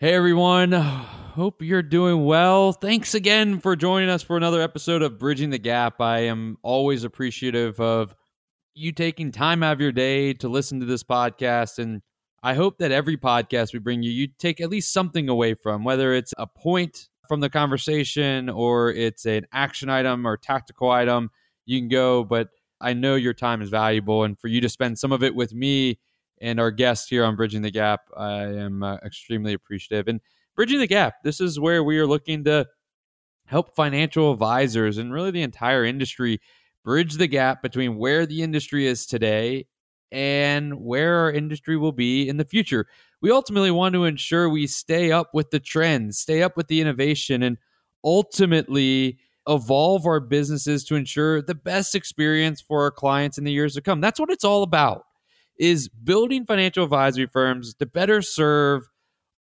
Hey everyone, hope you're doing well. Thanks again for joining us for another episode of Bridging the Gap. I am always appreciative of you taking time out of your day to listen to this podcast. And I hope that every podcast we bring you, you take at least something away from, whether it's a point from the conversation or it's an action item or tactical item. You can go, but I know your time is valuable. And for you to spend some of it with me, and our guest here on Bridging the Gap. I am uh, extremely appreciative. And Bridging the Gap, this is where we are looking to help financial advisors and really the entire industry bridge the gap between where the industry is today and where our industry will be in the future. We ultimately want to ensure we stay up with the trends, stay up with the innovation, and ultimately evolve our businesses to ensure the best experience for our clients in the years to come. That's what it's all about is building financial advisory firms to better serve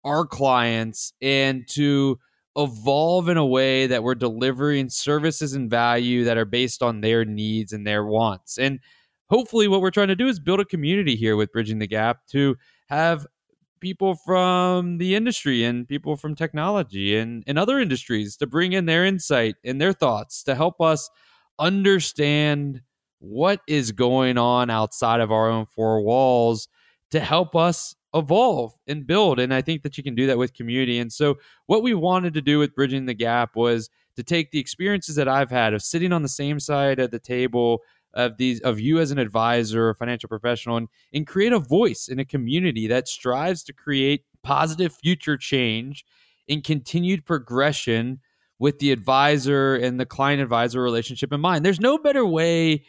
our clients and to evolve in a way that we're delivering services and value that are based on their needs and their wants. And hopefully, what we're trying to do is build a community here with Bridging the Gap to have people from the industry and people from technology and, and other industries to bring in their insight and their thoughts to help us understand what is going on outside of our own four walls to help us evolve and build. And I think that you can do that with community. And so, what we wanted to do with Bridging the Gap was to take the experiences that I've had of sitting on the same side at the table of these of you as an advisor or financial professional and, and create a voice in a community that strives to create positive future change and continued progression with the advisor and the client advisor relationship in mind. There's no better way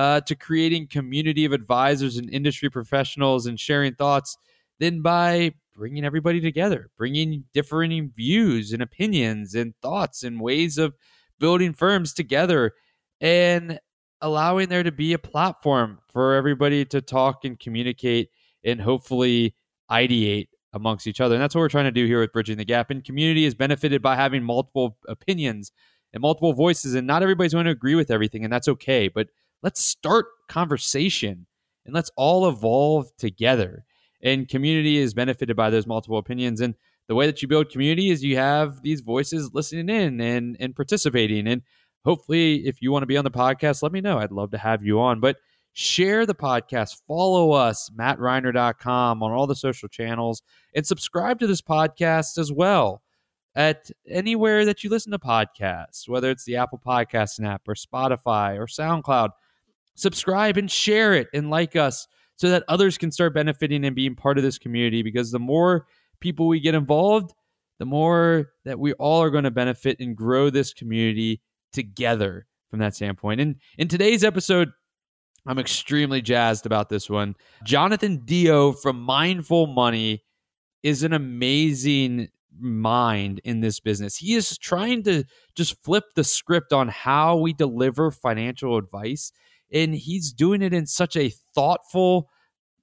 uh, to creating community of advisors and industry professionals and sharing thoughts than by bringing everybody together, bringing differing views and opinions and thoughts and ways of building firms together and allowing there to be a platform for everybody to talk and communicate and hopefully ideate amongst each other. And that's what we're trying to do here with Bridging the Gap. And community is benefited by having multiple opinions and multiple voices. And not everybody's going to agree with everything, and that's okay. But let's start conversation and let's all evolve together. And community is benefited by those multiple opinions. And the way that you build community is you have these voices listening in and, and participating. And hopefully, if you want to be on the podcast, let me know. I'd love to have you on. But share the podcast, follow us, mattreiner.com on all the social channels, and subscribe to this podcast as well at anywhere that you listen to podcasts, whether it's the Apple Podcast app or Spotify or SoundCloud subscribe and share it and like us so that others can start benefiting and being part of this community because the more people we get involved, the more that we all are going to benefit and grow this community together from that standpoint. And in today's episode, I'm extremely jazzed about this one. Jonathan DeYoe from Mindful Money is an amazing mind in this business. He is trying to just flip the script on how we deliver financial advice and he's doing it in such a thoughtful,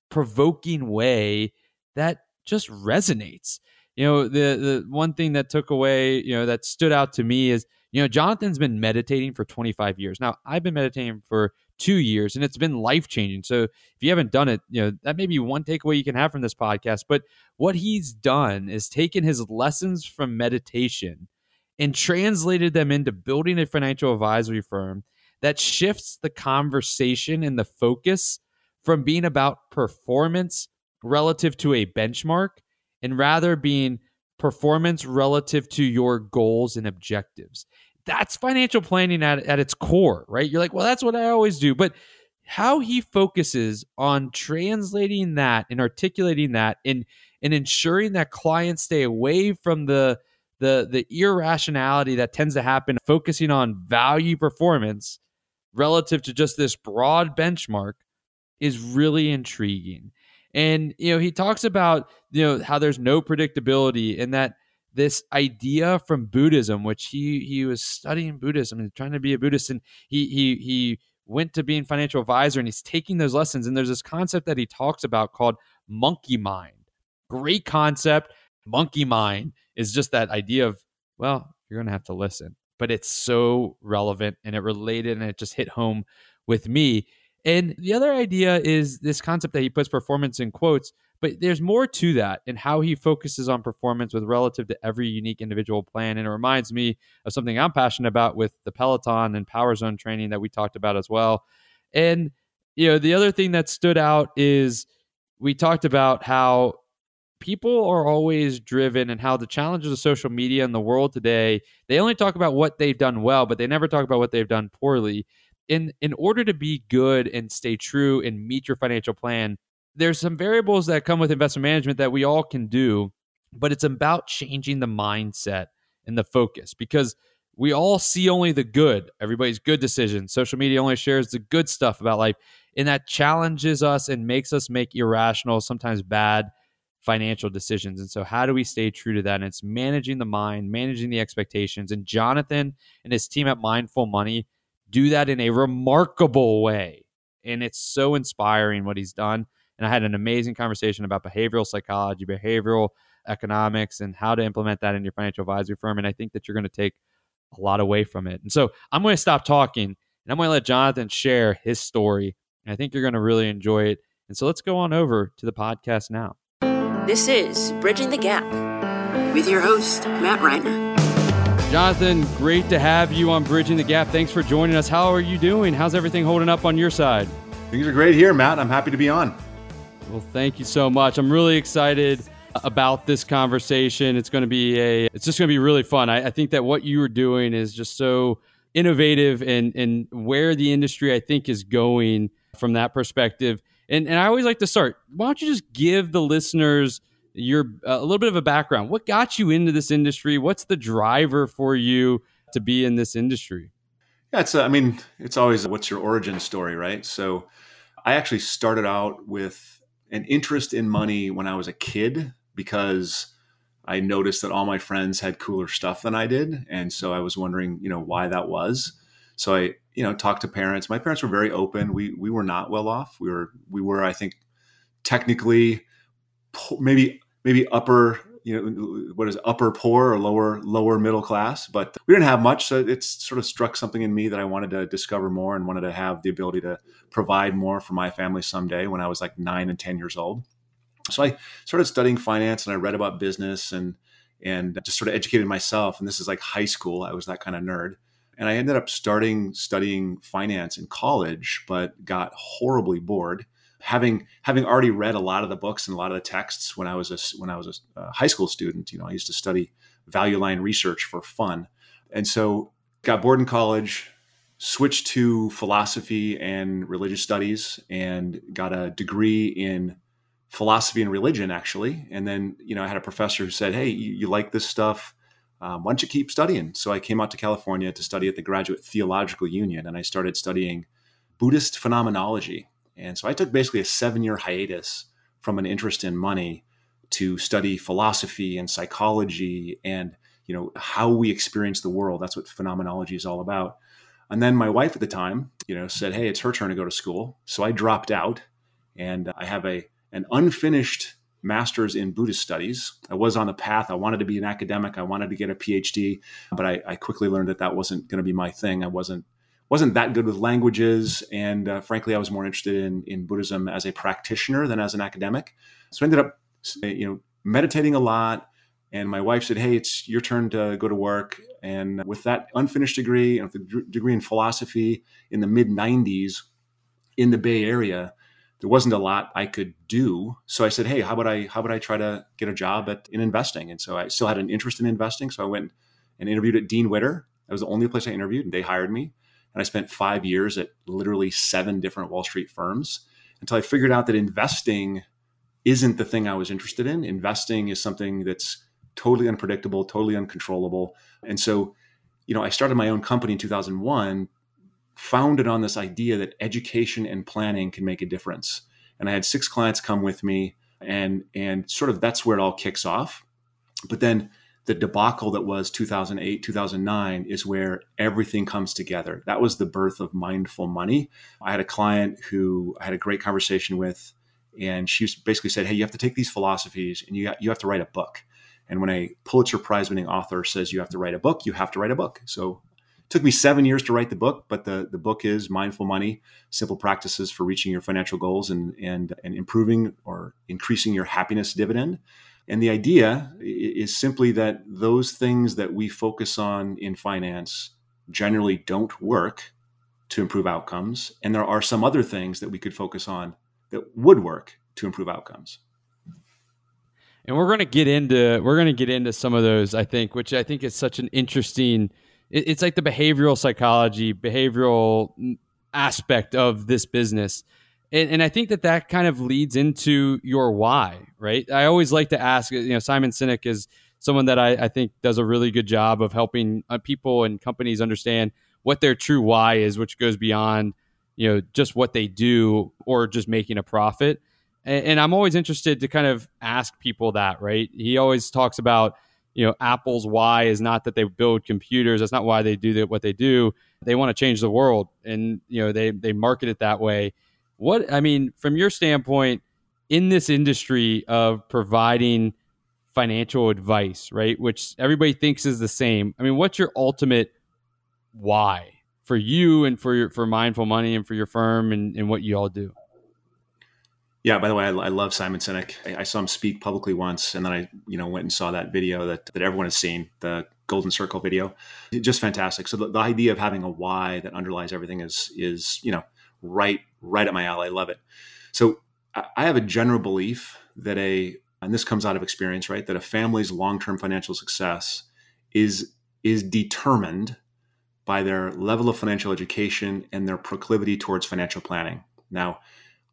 provoking way that just resonates. You know, the the one thing that took away, you know, that stood out to me is, you know, Jonathan's been meditating for 25 years. Now, I've been meditating for 2 years and it's been life-changing. So, if you haven't done it, you know, that may be one takeaway you can have from this podcast, but what he's done is taken his lessons from meditation and translated them into building a financial advisory firm that shifts the conversation and the focus from being about performance relative to a benchmark and rather being performance relative to your goals and objectives. That's financial planning at, at its core, right? You're like, well, that's what I always do. But how he focuses on translating that and articulating that and, and ensuring that clients stay away from the the the irrationality that tends to happen focusing on value performance relative to just this broad benchmark is really intriguing. And you know, he talks about you know how there's no predictability and that this idea from Buddhism, which he he was studying Buddhism and trying to be a Buddhist, and he he he went to being financial advisor and he's taking those lessons. And there's this concept that he talks about called monkey mind. Great concept. Monkey mind is just that idea of, well, you're going to have to listen but it's so relevant and it related and it just hit home with me. And the other idea is this concept that he puts performance in quotes, But there's more to that and how he focuses on performance with relative to every unique individual plan. And it reminds me of something I'm passionate about with the Peloton and Power Zone training that we talked about as well. And, you know, the other thing that stood out is we talked about how people are always driven and how the challenges of social media in the world today, they only talk about what they've done well, but they never talk about what they've done poorly. In in order to be good and stay true and meet your financial plan, there's some variables that come with investment management that we all can do, but it's about changing the mindset and the focus because we all see only the good, everybody's good decisions. Social media only shares the good stuff about life, and that challenges us and makes us make irrational, sometimes bad financial decisions. And so, how do we stay true to that? And it's managing the mind, managing the expectations. And Jonathan and his team at Mindful Money do that in a remarkable way. And it's so inspiring what he's done. And I had an amazing conversation about behavioral psychology, behavioral economics, and how to implement that in your financial advisory firm. And I think that you're going to take a lot away from it. And so I'm going to stop talking and I'm going to let Jonathan share his story. And I think you're going to really enjoy it. And so let's go on over to the podcast now. This is Bridging the Gap with your host, Matt Reiner. Jonathan, great to have you on Bridging the Gap. Thanks for joining us. How are you doing? How's everything holding up on your side? Things are great here, Matt. I'm happy to be on. Well, thank you so much. I'm really excited about this conversation. It's going to be a, it's just going to be really fun. I, I think that what you are doing is just so innovative and and where the industry I think is going from that perspective. And and I always like to start. Why don't you just give the listeners your uh, a little bit of a background? What got you into this industry? What's the driver for you to be in this industry? Yeah, it's. Uh, I mean, it's always what's your origin story, right? So, I actually started out with an interest in money when I was a kid because I noticed that all my friends had cooler stuff than I did, and so I was wondering, you know, why that was. So I, you know, talked to parents. My parents were very open. We we were not well off. We were we were I think technically maybe maybe upper you know what is upper poor or lower lower middle class but we didn't have much so it sort of struck something in me that i wanted to discover more and wanted to have the ability to provide more for my family someday when i was like nine and ten years old so i started studying finance and i read about business and and just sort of educated myself and this is like high school i was that kind of nerd and i ended up starting studying finance in college but got horribly bored having having already read a lot of the books and a lot of the texts when I was a when I was a, high school student, you know, I used to study value line research for fun, and so got bored in college, switched to philosophy and religious studies, and got a degree in philosophy and religion actually. And then you know I had a professor who said, "Hey, you, you like this stuff." Um, why don't you keep studying? So I came out to California to study at the Graduate Theological Union, and I started studying Buddhist phenomenology. And so I took basically a seven year hiatus from an interest in money to study philosophy and psychology and you know how we experience the world. That's what phenomenology is all about. And then my wife at the time, you know, said, "Hey, it's her turn to go to school." So I dropped out, and I have a an unfinished master's in Buddhist studies. I was on the path. I wanted to be an academic. I wanted to get a PhD, but I, I quickly learned that that wasn't going to be my thing. I wasn't wasn't that good with languages, and uh, frankly, I was more interested in in Buddhism as a practitioner than as an academic. So I ended up, you know, meditating a lot. And my wife said, "Hey, it's your turn to go to work." And with that unfinished degree and the degree in philosophy in the mid '90s in the Bay Area, there wasn't a lot I could do. So I said, "Hey, how about I how about I try to get a job at in investing?" And so I still had an interest in investing. So I went and interviewed at Dean Witter. That was the only place I interviewed, and they hired me. And I spent five years at literally seven different Wall Street firms until I figured out that investing isn't the thing I was interested in. Investing is something that's totally unpredictable, totally uncontrollable. And so, you know, I started my own company in 2001, founded on this idea that education and planning can make a difference. And I had six clients come with me and and sort of that's where it all kicks off. But then the debacle that was 2008, 2009 is where everything comes together. That was the birth of mindful money. I had a client who I had a great conversation with, and she basically said, Hey, you have to take these philosophies and you, got, you have to write a book. And when a Pulitzer Prize winning author says you have to write a book, you have to write a book. So took me seven years to write the book, but the, the book is Mindful Money Simple Practices for Reaching Your Financial Goals and, and, and Improving or Increasing Your Happiness Dividend. And the idea is simply that those things that we focus on in finance generally don't work to improve outcomes. And there are some other things that we could focus on that would work to improve outcomes. And we're going to get into we're going to get into some of those, I think, which I think is such an interesting. It's like the behavioral psychology, behavioral aspect of this business, and, and I think that that kind of leads into your why, right? I always like to ask. You know, Simon Sinek is someone that I, I think does a really good job of helping uh, people and companies understand what their true why is, which goes beyond you know just what they do or just making a profit. And, and I'm always interested to kind of ask people that, right? He always talks about you know Apple's why is not that they build computers. That's not why they do what they do. They want to change the world, and you know they they market it that way. What I mean, from your standpoint, in this industry of providing financial advice, right? Which everybody thinks is the same. I mean, what's your ultimate why for you and for your for mindful money and for your firm and, and what you all do? Yeah. By the way, I, I love Simon Sinek. I, I, saw him speak publicly once, and then I, you know, went and saw that video that that everyone has seen, the Golden Circle video. Just fantastic. So the, the idea of having a why that underlies everything is is you know right right at my alley. I love it. So I have a general belief that a and this comes out of experience, right? That a family's long-term financial success is is determined by their level of financial education and their proclivity towards financial planning. Now,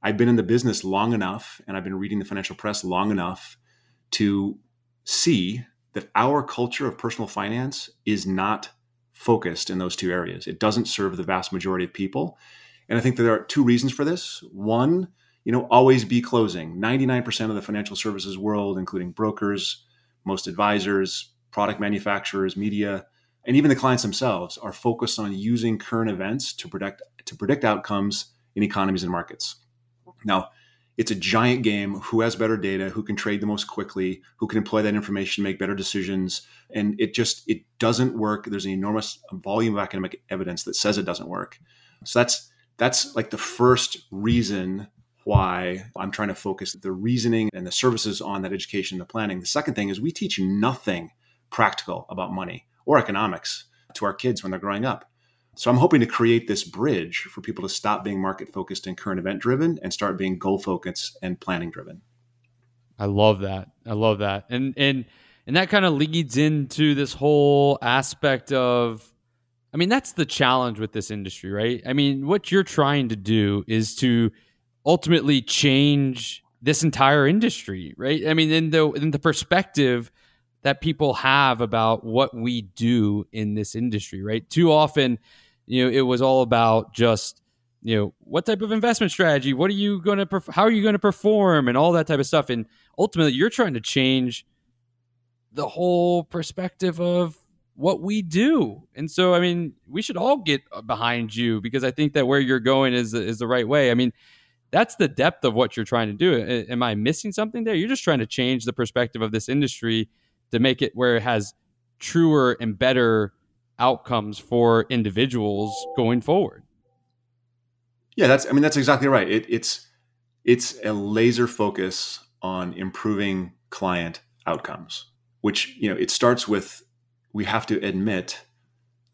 I've been in the business long enough and I've been reading the financial press long enough to see that our culture of personal finance is not focused in those two areas. It doesn't serve the vast majority of people. And I think there are two reasons for this. One, you know, always be closing. 99% of the financial services world, including brokers, most advisors, product manufacturers, media, and even the clients themselves are focused on using current events to predict to predict outcomes in economies and markets. Now, it's a giant game. Who has better data? Who can trade the most quickly? Who can employ that information, to make better decisions? And it just it doesn't work. There's an enormous volume of academic evidence that says it doesn't work. So that's that's like the first reason why I'm trying to focus the reasoning and the services on that education and the planning. The second thing is we teach nothing practical about money or economics to our kids when they're growing up. So I'm hoping to create this bridge for people to stop being market focused and current event driven and start being goal focused and planning driven. I love that. I love that. And and and that kind of leads into this whole aspect of I mean that's the challenge with this industry, right? I mean, what you're trying to do is to ultimately change this entire industry, right? I mean, in the in the perspective that people have about what we do in this industry, right? Too often, you know, it was all about just you know what type of investment strategy what are you going to perf- how are you going to perform and all that type of stuff and ultimately you're trying to change the whole perspective of what we do and so i mean we should all get uh, behind you because i think that where you're going is is the right way i mean that's the depth of what you're trying to do. Am I missing something there? You're just trying to change the perspective of this industry to make it where it has truer and better outcomes for individuals going forward. Yeah, that's I mean that's exactly right. It, it's it's a laser focus on improving client outcomes, which you know it starts with we have to admit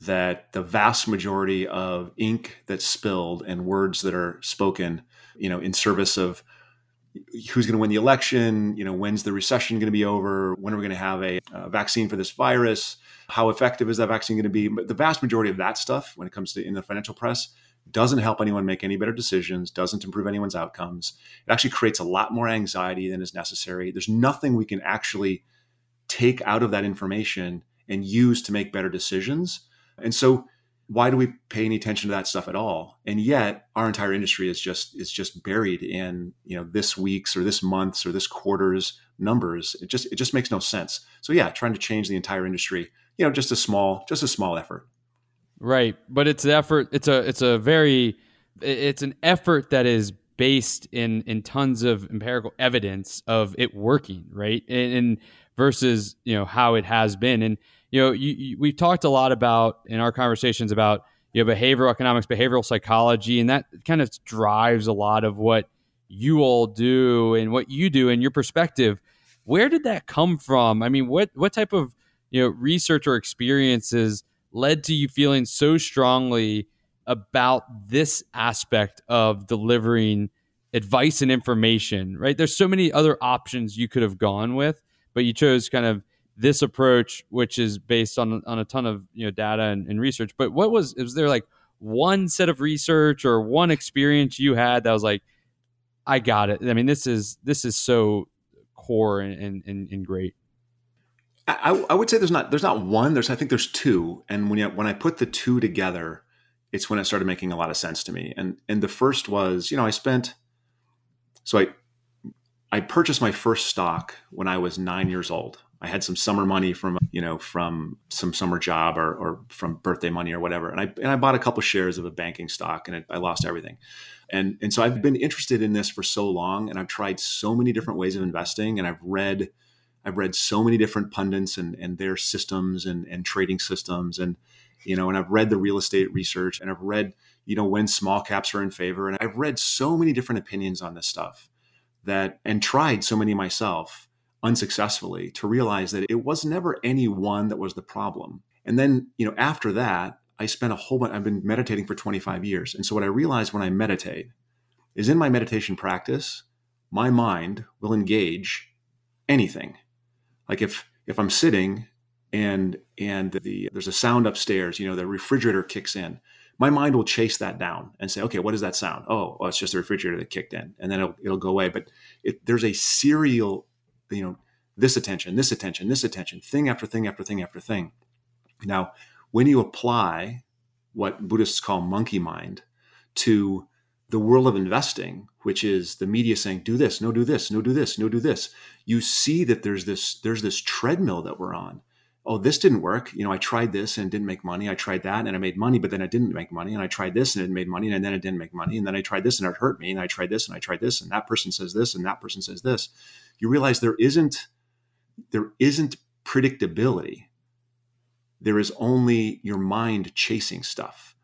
that the vast majority of ink that's spilled and words that are spoken you know, in service of who's going to win the election, you know, when's the recession going to be over, when are we going to have a, a, vaccine for this virus, how effective is that vaccine going to be? But the vast majority of that stuff, when it comes to in the financial press, doesn't help anyone make any better decisions, doesn't improve anyone's outcomes. It actually creates a lot more anxiety than is necessary. There's nothing we can actually take out of that information and use to make better decisions. And so why do we pay any attention to that stuff at all and yet our entire industry is just is just buried in you know this week's or this month's or this quarter's numbers it just it just makes no sense so yeah trying to change the entire industry you know just a small just a small effort right but it's an effort it's a it's a very it's an effort that is based in in tons of empirical evidence of it working right and, and versus you know how it has been and you know, you, you, we've talked a lot about in our conversations about you know behavioral economics, behavioral psychology, and that kind of drives a lot of what you all do and what you do and your perspective. Where did that come from? I mean, what what type of you know research or experiences led to you feeling so strongly about this aspect of delivering advice and information? Right? There's so many other options you could have gone with, but you chose kind of this approach, which is based on on a ton of you know data and, and research. But what was was there like one set of research or one experience you had that was like, I got it. I mean, this is this is so core and and, and great. I, I, would say there's not there's not one. There's I think there's two, and when you, when I put the two together, it's when it started making a lot of sense to me. And and the first was, you know, I spent so I I purchased my first stock when I was nine years old. I had some summer money from you know from some summer job or, or from birthday money or whatever, and I and I bought a couple shares of a banking stock, and it, I lost everything. And and so I've been interested in this for so long, and I've tried so many different ways of investing, and I've read I've read so many different pundits and and their systems and and trading systems, and you know, and I've read the real estate research, and I've read you know when small caps are in favor, and I've read so many different opinions on this stuff that and tried so many myself unsuccessfully to realize that it was never any one that was the problem. And then, you know, after that, I spent a whole bunch, I've been meditating for 25 years. And so what I realized when I meditate is in my meditation practice, my mind will engage anything. Like if if I'm sitting and and the there's a sound upstairs, you know, the refrigerator kicks in, my mind will chase that down and say, okay, what is that sound? Oh, well, it's just the refrigerator that kicked in, and then it'll, it'll go away. But it, there's a serial you know this attention this attention this attention thing after thing after thing after thing now when you apply what buddhists call monkey mind to the world of investing which is the media saying do this no do this no do this no do this. You see that there's this there's this treadmill that we're on. Oh this didn't work. You know i tried this and didn't make money. I tried that and i made money but then I didn't make money. And i tried this and it made money and then it didn't make money. And then i tried this and it hurt me. And i tried this and i tried this and that person says this and that person says this. You realize there isn't there isn't predictability. There is only your mind chasing stuff.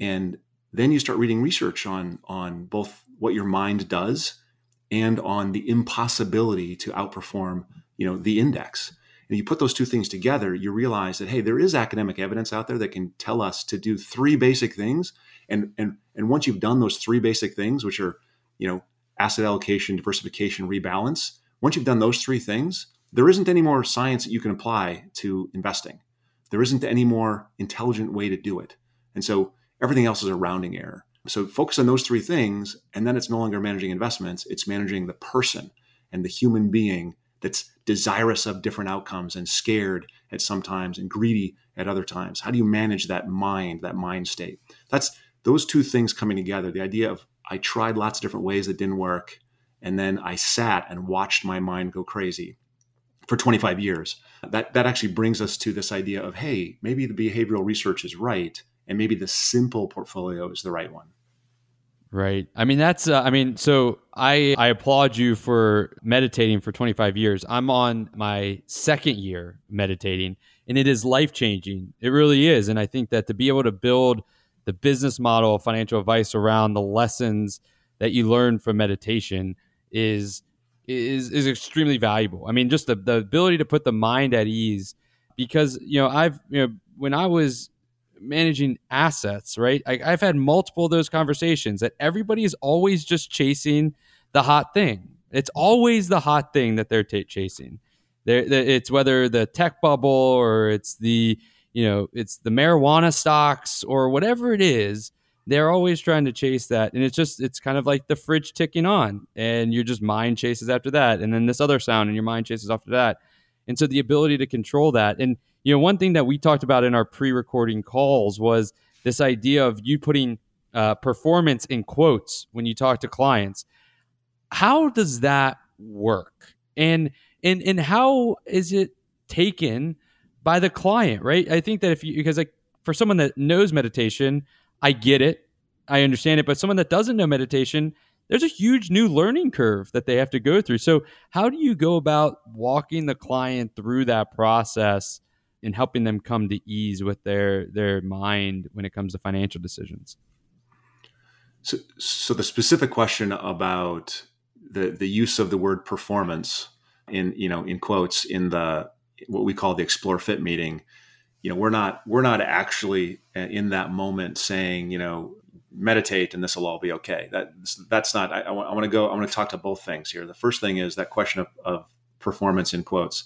And then you start reading research on on both what your mind does and on the impossibility to outperform you know the index and you put those two things together you realize that hey there is academic evidence out there that can tell us to do three basic things and and and once you've done those three basic things which are you know asset allocation diversification rebalance once you've done those three things, there isn't any more science that you can apply to investing. There isn't any more intelligent way to do it. And so everything else is a rounding error. So focus on those three things, and then it's no longer managing investments, it's managing the person and the human being that's desirous of different outcomes and scared at some times and greedy at other times. How do you manage that mind, that mind state? That's those two things coming together. The idea of I tried lots of different ways that didn't work. And then I sat and watched my mind go crazy for 25 years. That, that actually brings us to this idea of hey, maybe the behavioral research is right, and maybe the simple portfolio is the right one. Right. I mean, that's, uh, I mean, so I, I applaud you for meditating for 25 years. I'm on my second year meditating, and it is life changing. It really is. And I think that to be able to build the business model of financial advice around the lessons that you learn from meditation is is is extremely valuable. I mean, just the, the ability to put the mind at ease because you know I've you know when I was managing assets, right? I, have had multiple of those conversations that everybody is always just chasing the hot thing. It's always the hot thing that they're t- chasing. They're, it's whether the tech bubble or it's the you know it's the marijuana stocks or whatever it is they're always trying to chase that and it's just it's kind of like the fridge ticking on and your just mind chases after that and then this other sound and your mind chases after that and so the ability to control that and you know one thing that we talked about in our pre-recording calls was this idea of you putting uh, performance in quotes when you talk to clients how does that work and and and how is it taken by the client right i think that if you because like for someone that knows meditation I get it. I understand it. But someone that doesn't know meditation, there's a huge new learning curve that they have to go through. So, how do you go about walking the client through that process and helping them come to ease with their their mind when it comes to financial decisions. So, so the specific question about the the use of the word performance in you know in quotes in the what we call the explore fit meeting you know we're not we're not actually uh, in that moment saying you know meditate and this will all be okay that that's not i, I want, I want to go i want to talk to both things here the first thing is that question of, of performance in quotes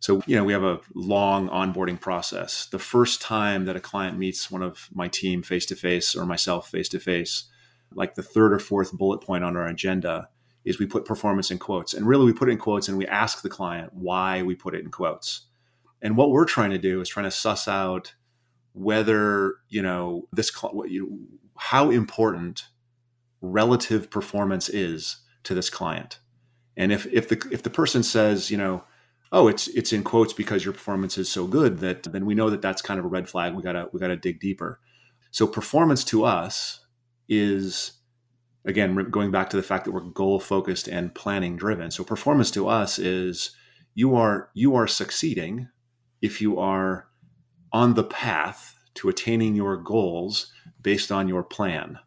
so you know we have a long onboarding process the first time that a client meets one of my team face to face or myself face to face like the third or fourth bullet point on our agenda is we put performance in quotes. And really, we put it in quotes and we ask the client why we put it in quotes. And what we're trying to do is trying to suss out whether, you know, this, you, how important relative performance is to this client. And if, if the, if the person says, you know, oh, it's, it's in quotes because your performance is so good that then we know that that's kind of a red flag. We gotta, we gotta dig deeper. So performance to us is again going back to the fact that we're goal focused and planning driven so performance to us is you are you are succeeding if you are on the path to attaining your goals based on your plan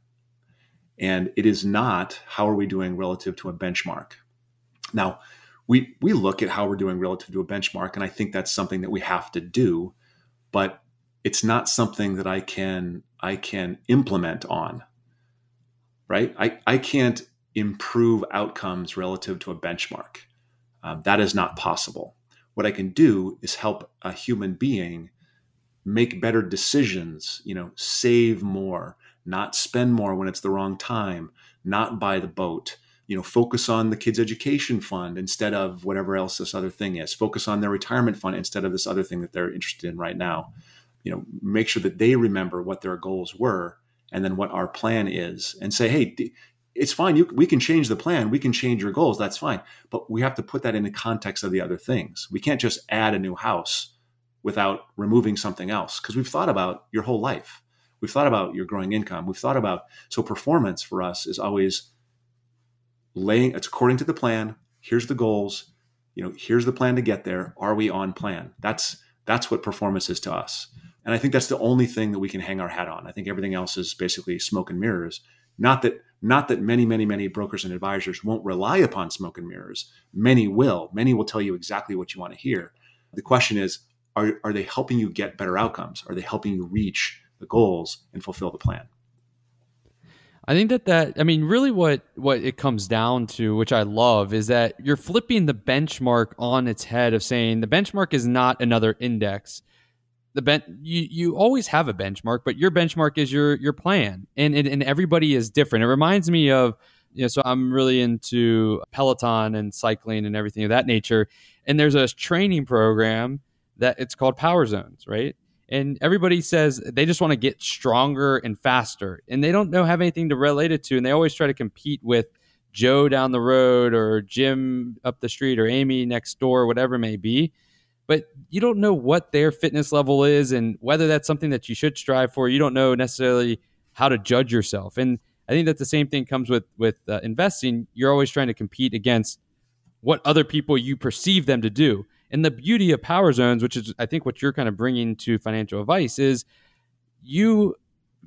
and it is not how are we doing relative to a benchmark now we we look at how we're doing relative to a benchmark and i think that's something that we have to do but it's not something that i can i can implement on right? I, I can't improve outcomes relative to a benchmark. Um, that is not possible. What I can do is help a human being make better decisions, you know, save more, not spend more when it's the wrong time, not buy the boat, you know, focus on the kids' education fund instead of whatever else this other thing is, focus on their retirement fund instead of this other thing that they're interested in right now. You know, make sure that they remember what their goals were and then what our plan is and say, hey, it's fine. You, we can change the plan. We can change your goals. That's fine. But we have to put that in the context of the other things. We can't just add a new house without removing something else because we've thought about your whole life. We've thought about your growing income. We've thought about so performance for us is always laying. It's according to the plan. Here's the goals. You know, here's the plan to get there. Are we on plan? That's that's what performance is to us. And I think that's the only thing that we can hang our hat on. I think everything else is basically smoke and mirrors. Not that not that many, many, many brokers and advisors won't rely upon smoke and mirrors. Many will. Many will tell you exactly what you want to hear. The question is, are, are they helping you get better outcomes? Are they helping you reach the goals and fulfill the plan? I think that that I mean really what what it comes down to which I love is that you're flipping the benchmark on its head of saying the benchmark is not another index the ben you you always have a benchmark, but your benchmark is your your plan, and and, and everybody is different. It reminds me of you know, so I'm really into Peloton and cycling and everything of that nature. And there's a training program that it's called Power Zones, right? And everybody says they just want to get stronger and faster, and they don't know have anything to relate it to, and they always try to compete with Joe down the road or Jim up the street or Amy next door, whatever it may be but you don't know what their fitness level is and whether that's something that you should strive for. You don't know necessarily how to judge yourself. And I think that the same thing comes with with uh, investing. You're always trying to compete against what other people you perceive them to do. And the beauty of power zones, which is I think what you're kind of bringing to financial advice, is you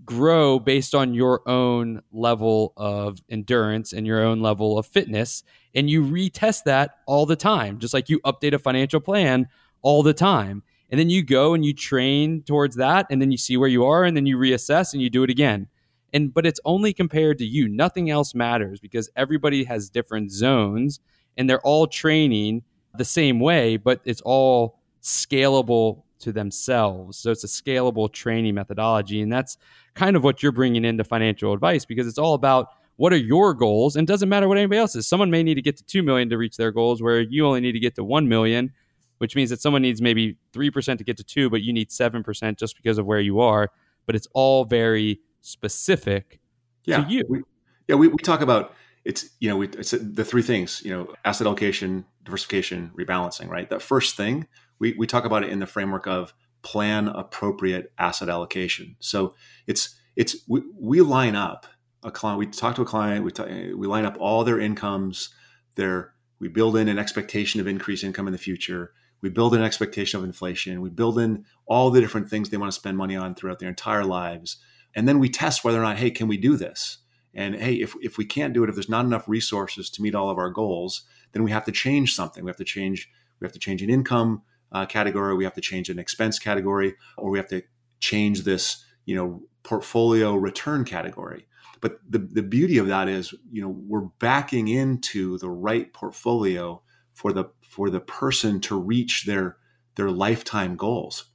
grow based on your own level of endurance and your own level of fitness and you retest that all the time just like you update a financial plan all the time. And then you go and you train towards that and then you see where you are and then you reassess and you do it again. And but it's only compared to you. Nothing else matters because everybody has different zones and they're all training the same way, but it's all scalable to themselves. So it's a scalable training methodology and that's kind of what you're bringing into financial advice because it's all about what are your goals and doesn't matter what anybody else is. Someone may need to get to 2 million to reach their goals where you only need to get to 1 million which means that someone needs maybe 3% to get to 2 but you need 7% just because of where you are but it's all very specific yeah, to you we, yeah we, we talk about it's you know we, it's the three things you know asset allocation diversification rebalancing right that first thing we, we talk about it in the framework of plan appropriate asset allocation so it's it's we, we line up a client we talk to a client we, talk, we line up all their incomes their we build in an expectation of increased income in the future we build an expectation of inflation, we build in all the different things they want to spend money on throughout their entire lives. And then we test whether or not, hey, can we do this? And hey, if, if we can't do it, if there's not enough resources to meet all of our goals, then we have to change something. We have to change, we have to change an income uh, category, we have to change an expense category, or we have to change this, you know, portfolio return category. But the, the beauty of that is, you know, we're backing into the right portfolio for the for the person to reach their their lifetime goals.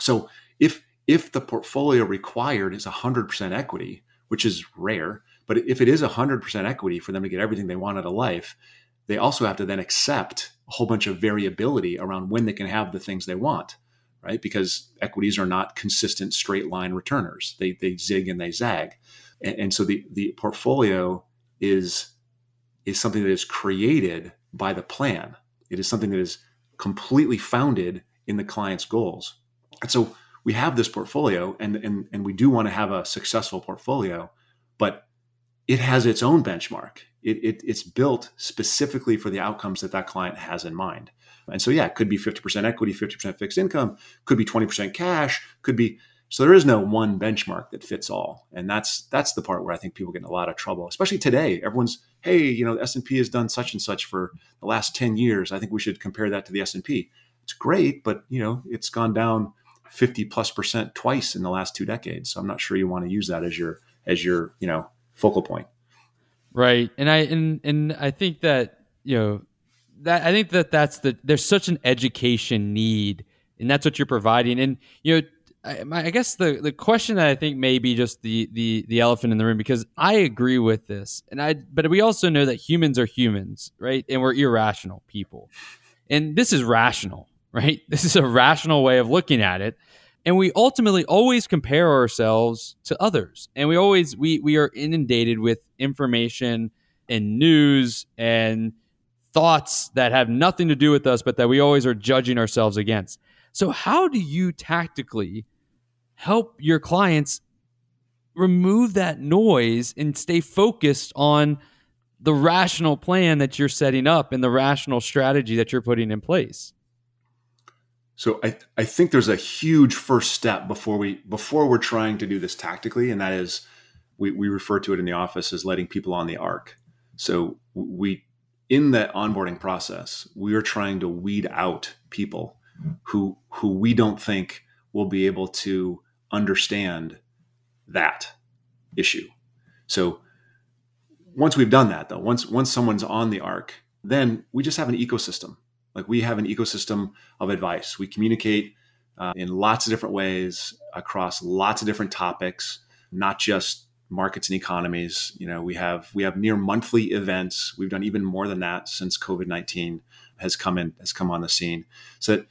So if if the portfolio required is 100% equity, which is rare, but if it is 100% equity for them to get everything they want out of life, they also have to then accept a whole bunch of variability around when they can have the things they want, right? Because equities are not consistent straight line returners. They, they zig and they zag. And, and so the, the portfolio is, is something that is created by the plan. It is something that is completely founded in the client's goals. And so we have this portfolio and, and, and we do want to have a successful portfolio, but it has its own benchmark. It, it, it's built specifically for the outcomes that that client has in mind. And so, yeah, it could be 50% equity, 50% fixed income, could be 20% cash, could be. So there is no one benchmark that fits all, and that's that's the part where I think people get in a lot of trouble, especially today. Everyone's, hey, you know, the S and P has done such and such for the last 10 years. I think we should compare that to the S and P. It's great, but you know, it's gone down 50 plus percent twice in the last two decades. So I'm not sure you want to use that as your as your you know focal point. Right, and I and and I think that you know that I think that that's the there's such an education need, and that's what you're providing. And you know, I, I guess the the question that I think may be just the the the elephant in the room because I agree with this, and I but we also know that humans are humans, right? And we're irrational people, and this is rational right? This is a rational way of looking at it. And we ultimately always compare ourselves to others. And we always we we are inundated with information and news and thoughts that have nothing to do with us, but that we always are judging ourselves against. So how do you tactically help your clients remove that noise and stay focused on the rational plan that you're setting up and the rational strategy that you're putting in place? So I, I think there's a huge first step before we before we're trying to do this tactically, and that is we, we refer to it in the office as letting people on the ark. So we in that onboarding process, we are trying to weed out people who who we don't think will be able to understand that issue. So once we've done that though, once once someone's on the ark, then we just have an ecosystem like we have an ecosystem of advice. We communicate uh, in lots of different ways across lots of different topics, not just markets and economies. You know, we have we have near monthly events. We've done even more than that since COVID nineteen has come in has come on the scene. So that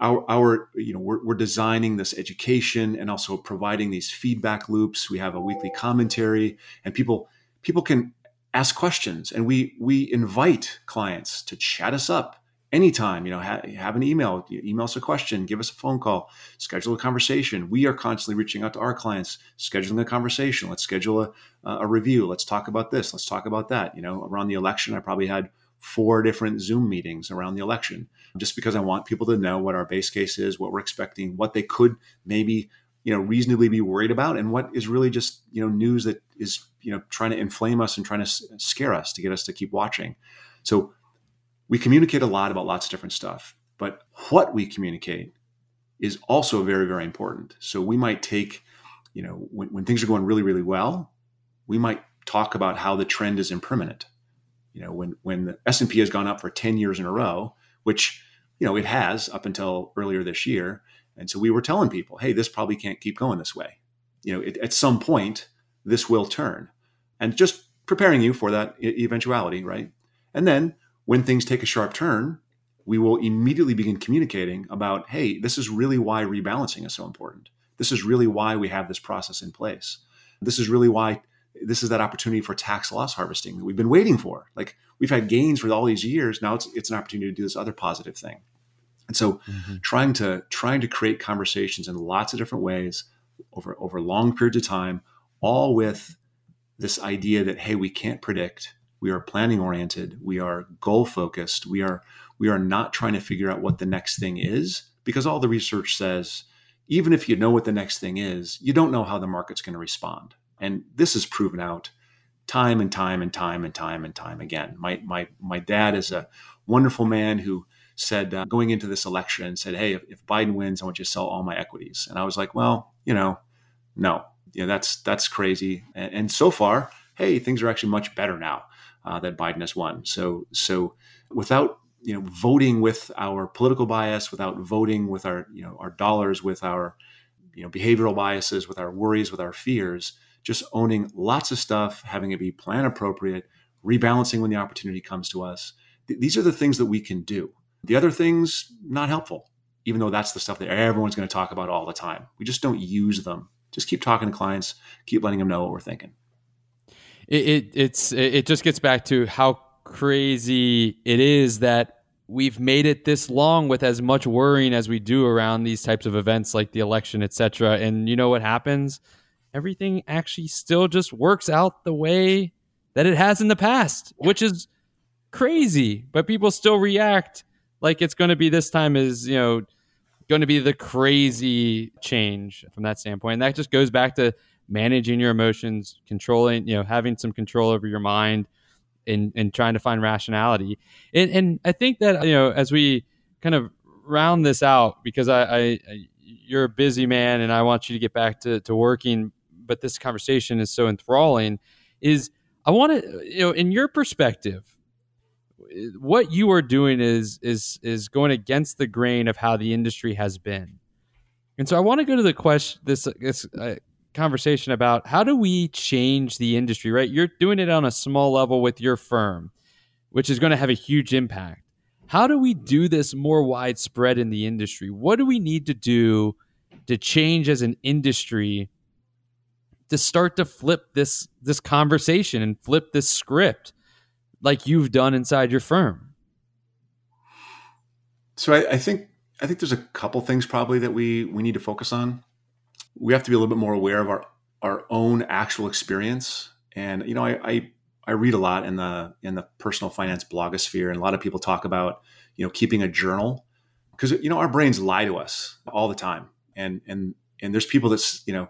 our, our you know we're, we're designing this education and also providing these feedback loops. We have a weekly commentary, and people people can ask questions, and we we invite clients to chat us up anytime you know ha- have an email email us a question give us a phone call schedule a conversation. We are constantly reaching out to our clients scheduling a conversation. Let's schedule a, a review. Let's talk about this. Let's talk about that. You know around the election i probably had four different zoom meetings around the election just because i want people to know what our base case is what we're expecting what they could maybe you know reasonably be worried about and what is really just you know news that is you know trying to inflame us and trying to scare us to get us to keep watching. So we communicate a lot about lots of different stuff, but what we communicate is also very, very important. So we might take, you know, when, when things are going really, really well, we might talk about how the trend is impermanent. You know, when when the S and P has gone up for ten years in a row, which you know it has up until earlier this year, and so we were telling people, hey, this probably can't keep going this way. You know, it, at some point this will turn, and just preparing you for that eventuality, right? And then when things take a sharp turn, we will immediately begin communicating about, hey, this is really why rebalancing is so important. This is really why we have this process in place. This is really why this is that opportunity for tax loss harvesting that we've been waiting for. Like we've had gains for all these years. Now it's it's an opportunity to do this other positive thing. And so mm-hmm. trying to trying to create conversations in lots of different ways over over long periods of time, all with this idea that hey, we can't predict we are planning oriented we are goal focused we are We are not trying to figure out what the next thing is because all the research says, even if you know what the next thing is, you don't know how the market's going to respond. And this is proven out time and time and time and time and time again. My my my dad is a wonderful man who said uh, going into this election said, "Hey, if, if, Biden wins, I want you to sell all my equities." And I was like, "Well, you know, no, you know that's that's crazy." And, and so far, hey, things are actually much better now uh, that Biden has won. So so without you know voting with our political bias, without voting with our you know our dollars, with our you know behavioral biases, with our worries, with our fears, just owning lots of stuff, having it be plan appropriate, rebalancing when the opportunity comes to us. Th- these are the things that we can do. The other things not helpful, even though that's the stuff that everyone's going to talk about all the time. We just don't use them. Just keep talking to clients, keep letting them know what we're thinking. It, it it's it just gets back to how crazy it is that we've made it this long with as much worrying as we do around these types of events like the election, etc. And you know what happens? Everything actually still just works out the way that it has in the past, which is crazy. But people still react like it's going to be this time is you know going to be the crazy change from that standpoint. And that just goes back to managing your emotions, controlling, you know, having some control over your mind and, and trying to find rationality. And, and I think that, you know, as we kind of round this out, because I, I, I you're a busy man and I want you to get back to, to working, but this conversation is so enthralling is I want to, you know, in your perspective, what you are doing is is is going against the grain of how the industry has been. And so I want to go to the question this this uh, conversation about how do we change the industry, right? You're doing it on a small level with your firm, which is going to have a huge impact. How do we do this more widespread in the industry? What do we need to do to change as an industry to start to flip this this conversation and flip this script? like you've done inside your firm? So I, I think I think there's a couple things probably that we we need to focus on. We have to be a little bit more aware of our our own actual experience. And you know, I, I I read a lot in the in the personal finance blogosphere, and a lot of people talk about you know keeping a journal because you know our brains lie to us all the time, and and and there's people that's you know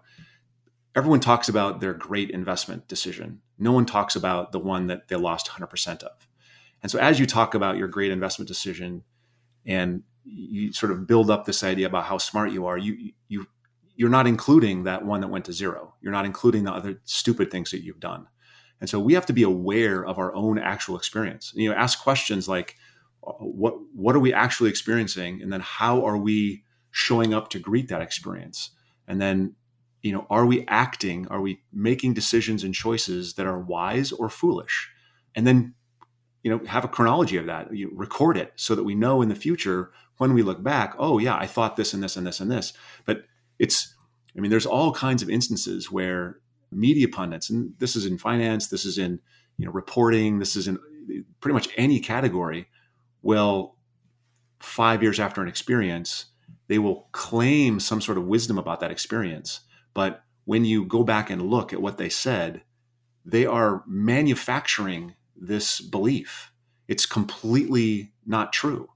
everyone talks about their great investment decision. No one talks about the one that they lost 100% of. And so as you talk about your great investment decision and you sort of build up this idea about how smart you are, you you you're not including that one that went to zero. You're not including the other stupid things that you've done. And so we have to be aware of our own actual experience. You know, ask questions like uh, what what are we actually experiencing and then how are we showing up to greet that experience? And then you know are we acting are we making decisions and choices that are wise or foolish and then you know have a chronology of that you record it so that we know in the future when we look back oh yeah i thought this and this and this and this but it's i mean there's all kinds of instances where media pundits and this is in finance this is in you know reporting this is in pretty much any category will five years after an experience they will claim some sort of wisdom about that experience but when you go back and look at what they said, they are manufacturing this belief. It's completely not true,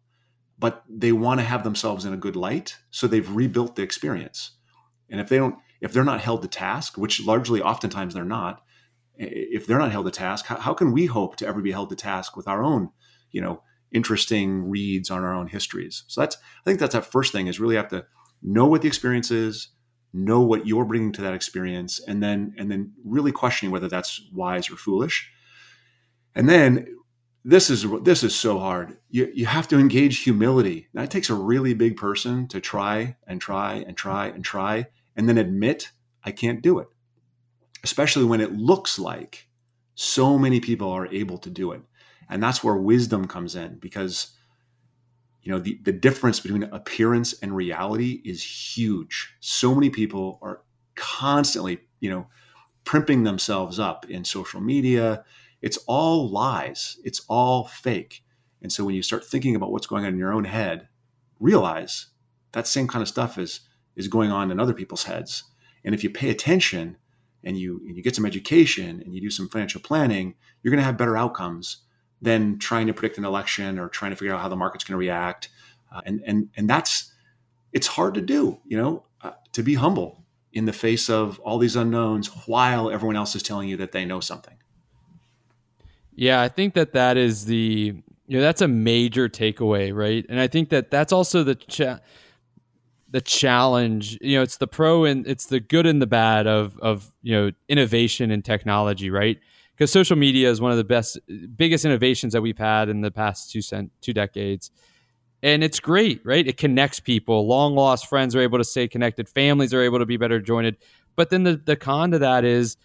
but they want to have themselves in a good light. So they've rebuilt the experience. And if they don't, if they're not held to task, which largely oftentimes they're not, if they're not held to task, how, how can we hope to ever be held to task with our own, you know, interesting reads on our own histories? So that's, I think that's that first thing is really have to know what the experience is, know what you're bringing to that experience and then and then really questioning whether that's wise or foolish and then this is this is so hard. You, you have to engage humility. That takes a really big person to try and try and try and try and then admit i can't do it. Especially when it looks like so many people are able to do it. And that's where wisdom comes in because you know the, the difference between appearance and reality is huge. So many people are constantly you know primping themselves up in social media it's all lies it's all fake and so when you start thinking about what's going on in your own head realize that same kind of stuff is is going on in other people's heads and if you pay attention and you and you get some education and you do some financial planning you're going to have better outcomes than trying to predict an election or trying to figure out how the market's going to react. Uh, and and and that's it's hard to do, you know, uh, to be humble in the face of all these unknowns while everyone else is telling you that they know something. Yeah, I think that that is the you know that's a major takeaway, right? And I think that that's also the cha- the challenge. You know, it's the pro and it's the good and the bad of of you know innovation and technology, right? Because social media is one of the best, biggest innovations that we've had in the past two cent, two decades, and it's great, right? It connects people. Long lost friends are able to stay connected. Families are able to be better joined. But then the the con to that is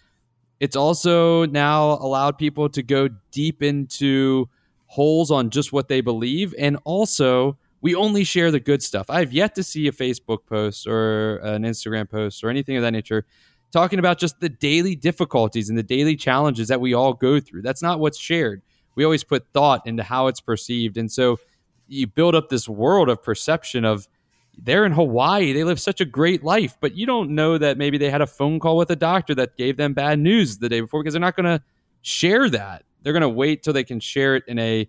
it's also now allowed people to go deep into holes on just what they believe. And also, we only share the good stuff. I've yet to see a Facebook post or an Instagram post or anything of that nature talking about just the daily difficulties and the daily challenges that we all go through. That's not what's shared. We always put thought into how it's perceived. And so you build up this world of perception of, they're in Hawaii. They live such a great life, but you don't know that maybe they had a phone call with a doctor that gave them bad news the day before because they're not going to share that. They're going to wait till they can share it in a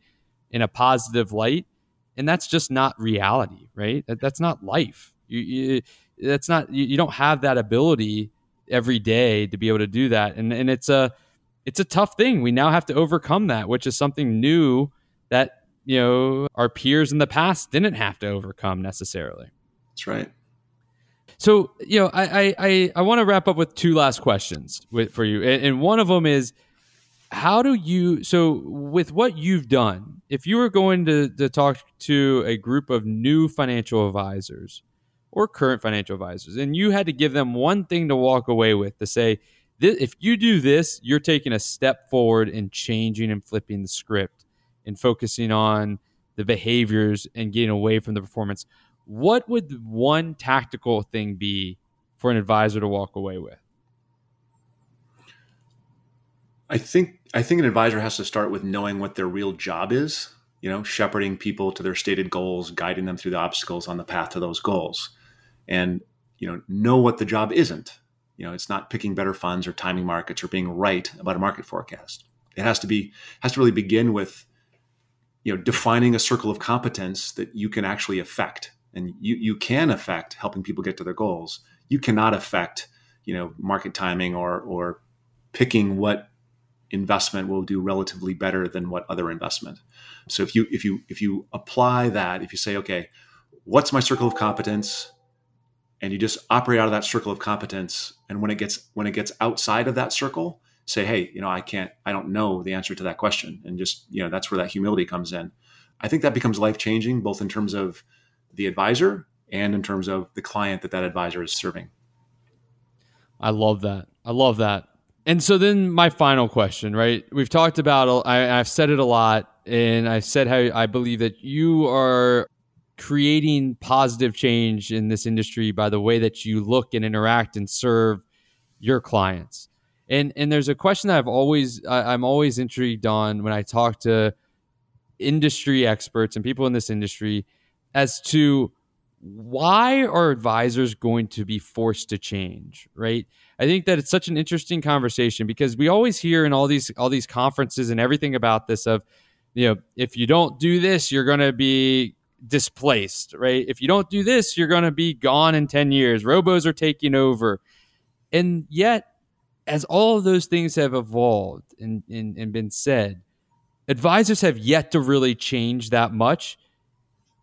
in a positive light, and that's just not reality, right? That, that's not life. You, you that's not you, you don't have that ability every day to be able to do that, and and it's a it's a tough thing. We now have to overcome that, which is something new that you know our peers in the past didn't have to overcome necessarily. That's right. So, you know, I I I want to wrap up with two last questions with, for you, and, and one of them is, how do you? So, with what you've done, if you were going to to talk to a group of new financial advisors or current financial advisors, and you had to give them one thing to walk away with to say, if you do this, you're taking a step forward in changing and flipping the script and focusing on the behaviors and getting away from the performance what would one tactical thing be for an advisor to walk away with? I think I think an advisor has to start with knowing what their real job is, you know, shepherding people to their stated goals, guiding them through the obstacles on the path to those goals. And, you know, know what the job isn't. You know, it's not picking better funds or timing markets or being right about a market forecast. It has to be has to really begin with you know defining a circle of competence that you can actually affect and you you can affect helping people get to their goals. You cannot affect you know market timing or or picking what investment will do relatively better than what other investment. So if you if you if you apply that, if you say, okay, what's my circle of competence, and you just operate out of that circle of competence, and when it gets when it gets outside of that circle, say, hey, you know, I can't, I don't know the answer to that question, and just you know, that's where that humility comes in. I think that becomes life changing, both in terms of the advisor and in terms of the client that that advisor is serving. I love that. I love that. And so then my final question, right? We've talked about I, I've said it a lot and I've said how I believe that you are creating positive change in this industry by the way that you look and interact and serve your clients. And and there's a question that I've always I, I'm always intrigued on when I talk to industry experts and people in this industry as to why are advisors going to be forced to change right? I think that it's such an interesting conversation because we always hear in all these all these conferences and everything about this of you know if you don't do this you're going to be displaced right? If you don't do this you're going to be gone in 10 years. Robos are taking over. And yet as all of those things have evolved and, and, and been said advisors have yet to really change that much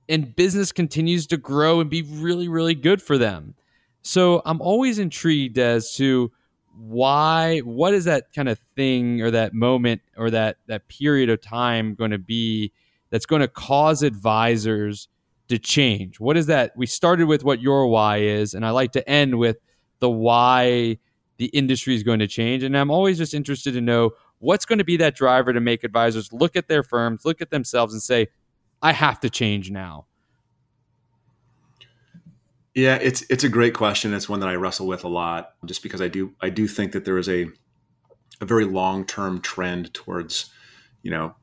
and business continues to grow and be really, really good for them. So I'm always intrigued as to why, what is that kind of thing or that moment or that, that period of time going to be that's going to cause advisors to change? What is that? We started with what your why is, and I like to end with the why the industry is going to change. And I'm always just interested to know what's going to be that driver to make advisors look at their firms, look at themselves, and say, I have to change now? Yeah, it's it's a great question. It's one that I wrestle with a lot, just because I do I do think that there is a a very long term trend towards, you know,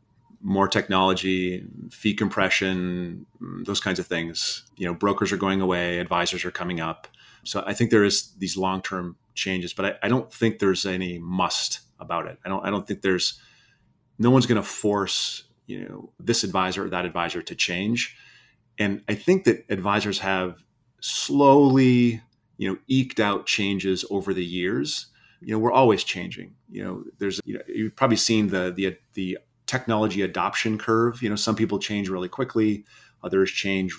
more technology, fee compression, those kinds of things. You know, brokers are going away, advisors are coming up. So I think there is these long term changes, but I, I don't think there's any must about it. I don't I don't think there's no one's going to force you know this advisor or that advisor to change. And I think that advisors have slowly, you know, eked out changes over the years. You know, we're always changing. You know, there's you know, you've probably seen the the the technology adoption curve. You know, some people change really quickly, others change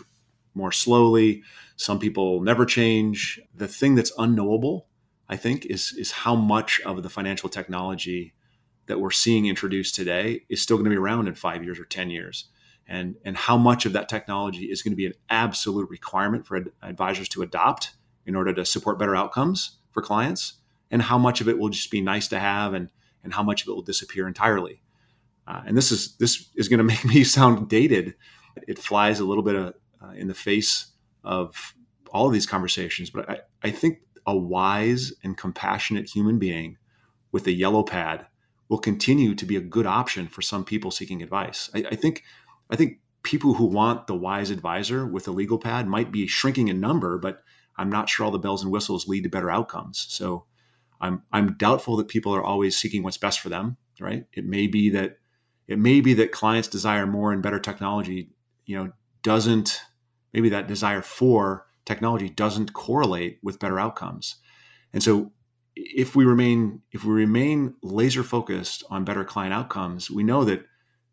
more slowly. Some people never change. The thing that's unknowable, I think, is is how much of the financial technology that we're seeing introduced today is still going to be around in five years or ten years, and and how much of that technology is going to be an absolute requirement for ad- advisors to adopt in order to support better outcomes for clients, and how much of it will just be nice to have, and and how much of it will disappear entirely. Uh, and this is this is going to make me sound dated. It flies a little bit of, uh, in the face of all of these conversations, but I, I think a wise and compassionate human being with a yellow pad will continue to be a good option for some people seeking advice. I, I think I think people who want the wise advisor with a legal pad might be shrinking in number, but I'm not sure all the bells and whistles lead to better outcomes. So I'm I'm doubtful that people are always seeking what's best for them. Right? It may be that it may be that clients desire more and better technology. You know, doesn't maybe that desire for technology doesn't correlate with better outcomes. And so if we remain if we remain laser focused on better client outcomes, we know that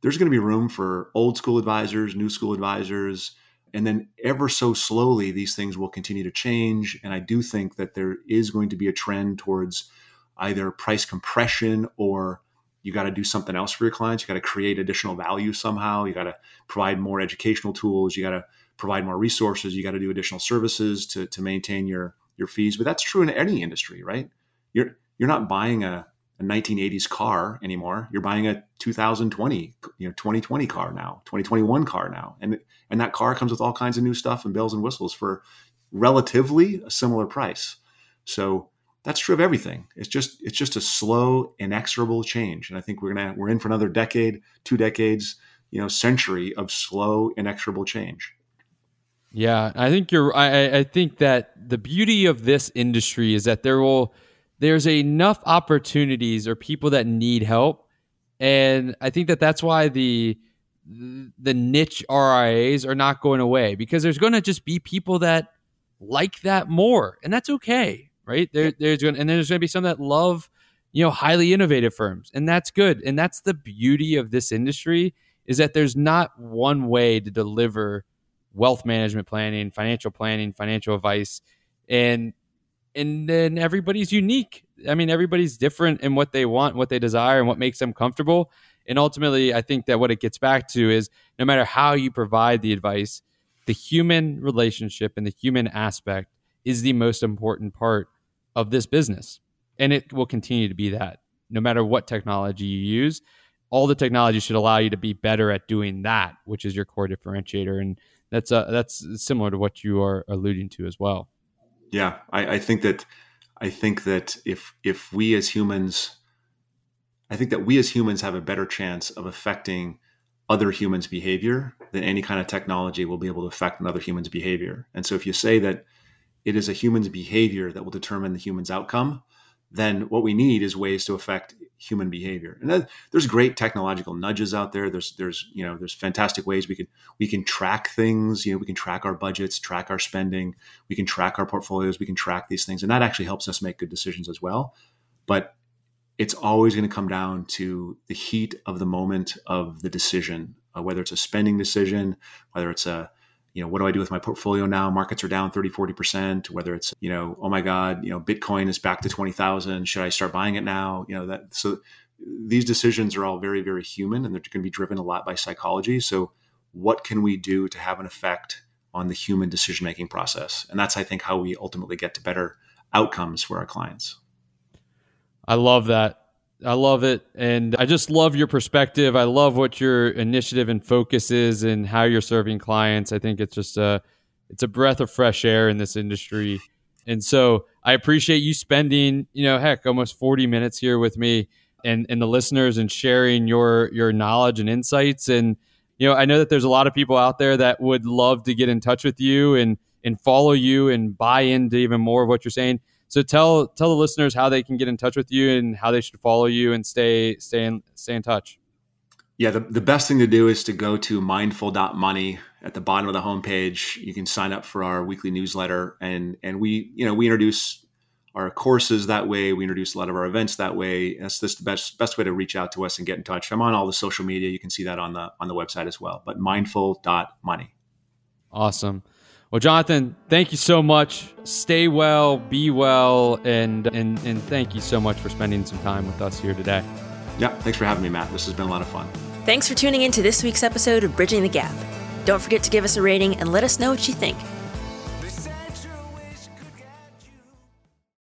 there's going to be room for old school advisors, new school advisors, and then ever so slowly these things will continue to change and I do think that there is going to be a trend towards either price compression or you got to do something else for your clients. You got to create additional value somehow. You got to provide more educational tools. You got to provide more resources. You got to do additional services to, to maintain your your fees. But that's true in any industry, right? You're you're not buying a, a 1980s car anymore. You're buying a 2020, you know, 2020 car now, 2021 car now, and and that car comes with all kinds of new stuff and bells and whistles for relatively a similar price. So that's true of everything. It's just it's just a slow, inexorable change, and I think we're gonna we're in for another decade, two decades, you know, century of slow, inexorable change. Yeah, I think you're. I, I think that the beauty of this industry is that there will there's enough opportunities or people that need help, and I think that that's why the the niche RIAs are not going away because there's going to just be people that like that more, and that's okay right? There, there's going and there's going to be some that love, you know, highly innovative firms, and that's good. And that's the beauty of this industry is that there's not one way to deliver wealth management planning, financial planning, financial advice, and and then everybody's unique. I mean, everybody's different in what they want, what they desire, and what makes them comfortable. And ultimately, I think that what it gets back to is no matter how you provide the advice, the human relationship and the human aspect is the most important part of this business. And it will continue to be that no matter what technology you use. All the technology should allow you to be better at doing that, which is your core differentiator. And that's uh, that's similar to what you are alluding to as well. Yeah, I, I think that I think that if if we as humans, I think that we as humans have a better chance of affecting other humans' behavior than any kind of technology will be able to affect another human's behavior. And so if you say that it is a human's behavior that will determine the human's outcome, then what we need is ways to affect human behavior. And that, there's great technological nudges out there. There's there's you know there's fantastic ways we can we can track things. You know we can track our budgets, track our spending, we can track our portfolios, we can track these things, and that actually helps us make good decisions as well. But it's always going to come down to the heat of the moment of the decision, uh, whether it's a spending decision, whether it's a you know, what do I do with my portfolio now? Markets are down 30, 40%, whether it's, you know, oh my God, you know, Bitcoin is back to 20,000. Should I start buying it now? You know, that, so these decisions are all very, very human and they're going to be driven a lot by psychology. So what can we do to have an effect on the human decision making process? And that's, I think, how we ultimately get to better outcomes for our clients. I love that. I love it. And I just love your perspective. I love what your initiative and focus is and how you're serving clients. I think it's just a it's a breath of fresh air in this industry. And so I appreciate you spending, you know, heck, almost 40 minutes here with me and, and the listeners and sharing your your knowledge and insights. And, you know, I know that there's a lot of people out there that would love to get in touch with you and and follow you and buy into even more of what you're saying. So tell tell the listeners how they can get in touch with you and how they should follow you and stay stay in stay in touch. Yeah, the, the best thing to do is to go to mindful.money at the bottom of the homepage. You can sign up for our weekly newsletter and and we, you know, we introduce our courses that way. We introduce a lot of our events that way. That's just the best best way to reach out to us and get in touch. I'm on all the social media. You can see that on the on the website as well. But mindful.money. Awesome. Well, Jonathan, thank you so much. Stay well, be well, and and and thank you so much for spending some time with us here today. Yeah, thanks for having me, Matt. This has been a lot of fun. Thanks for tuning in to this week's episode of Bridging the Gap. Don't forget to give us a rating and let us know what you think.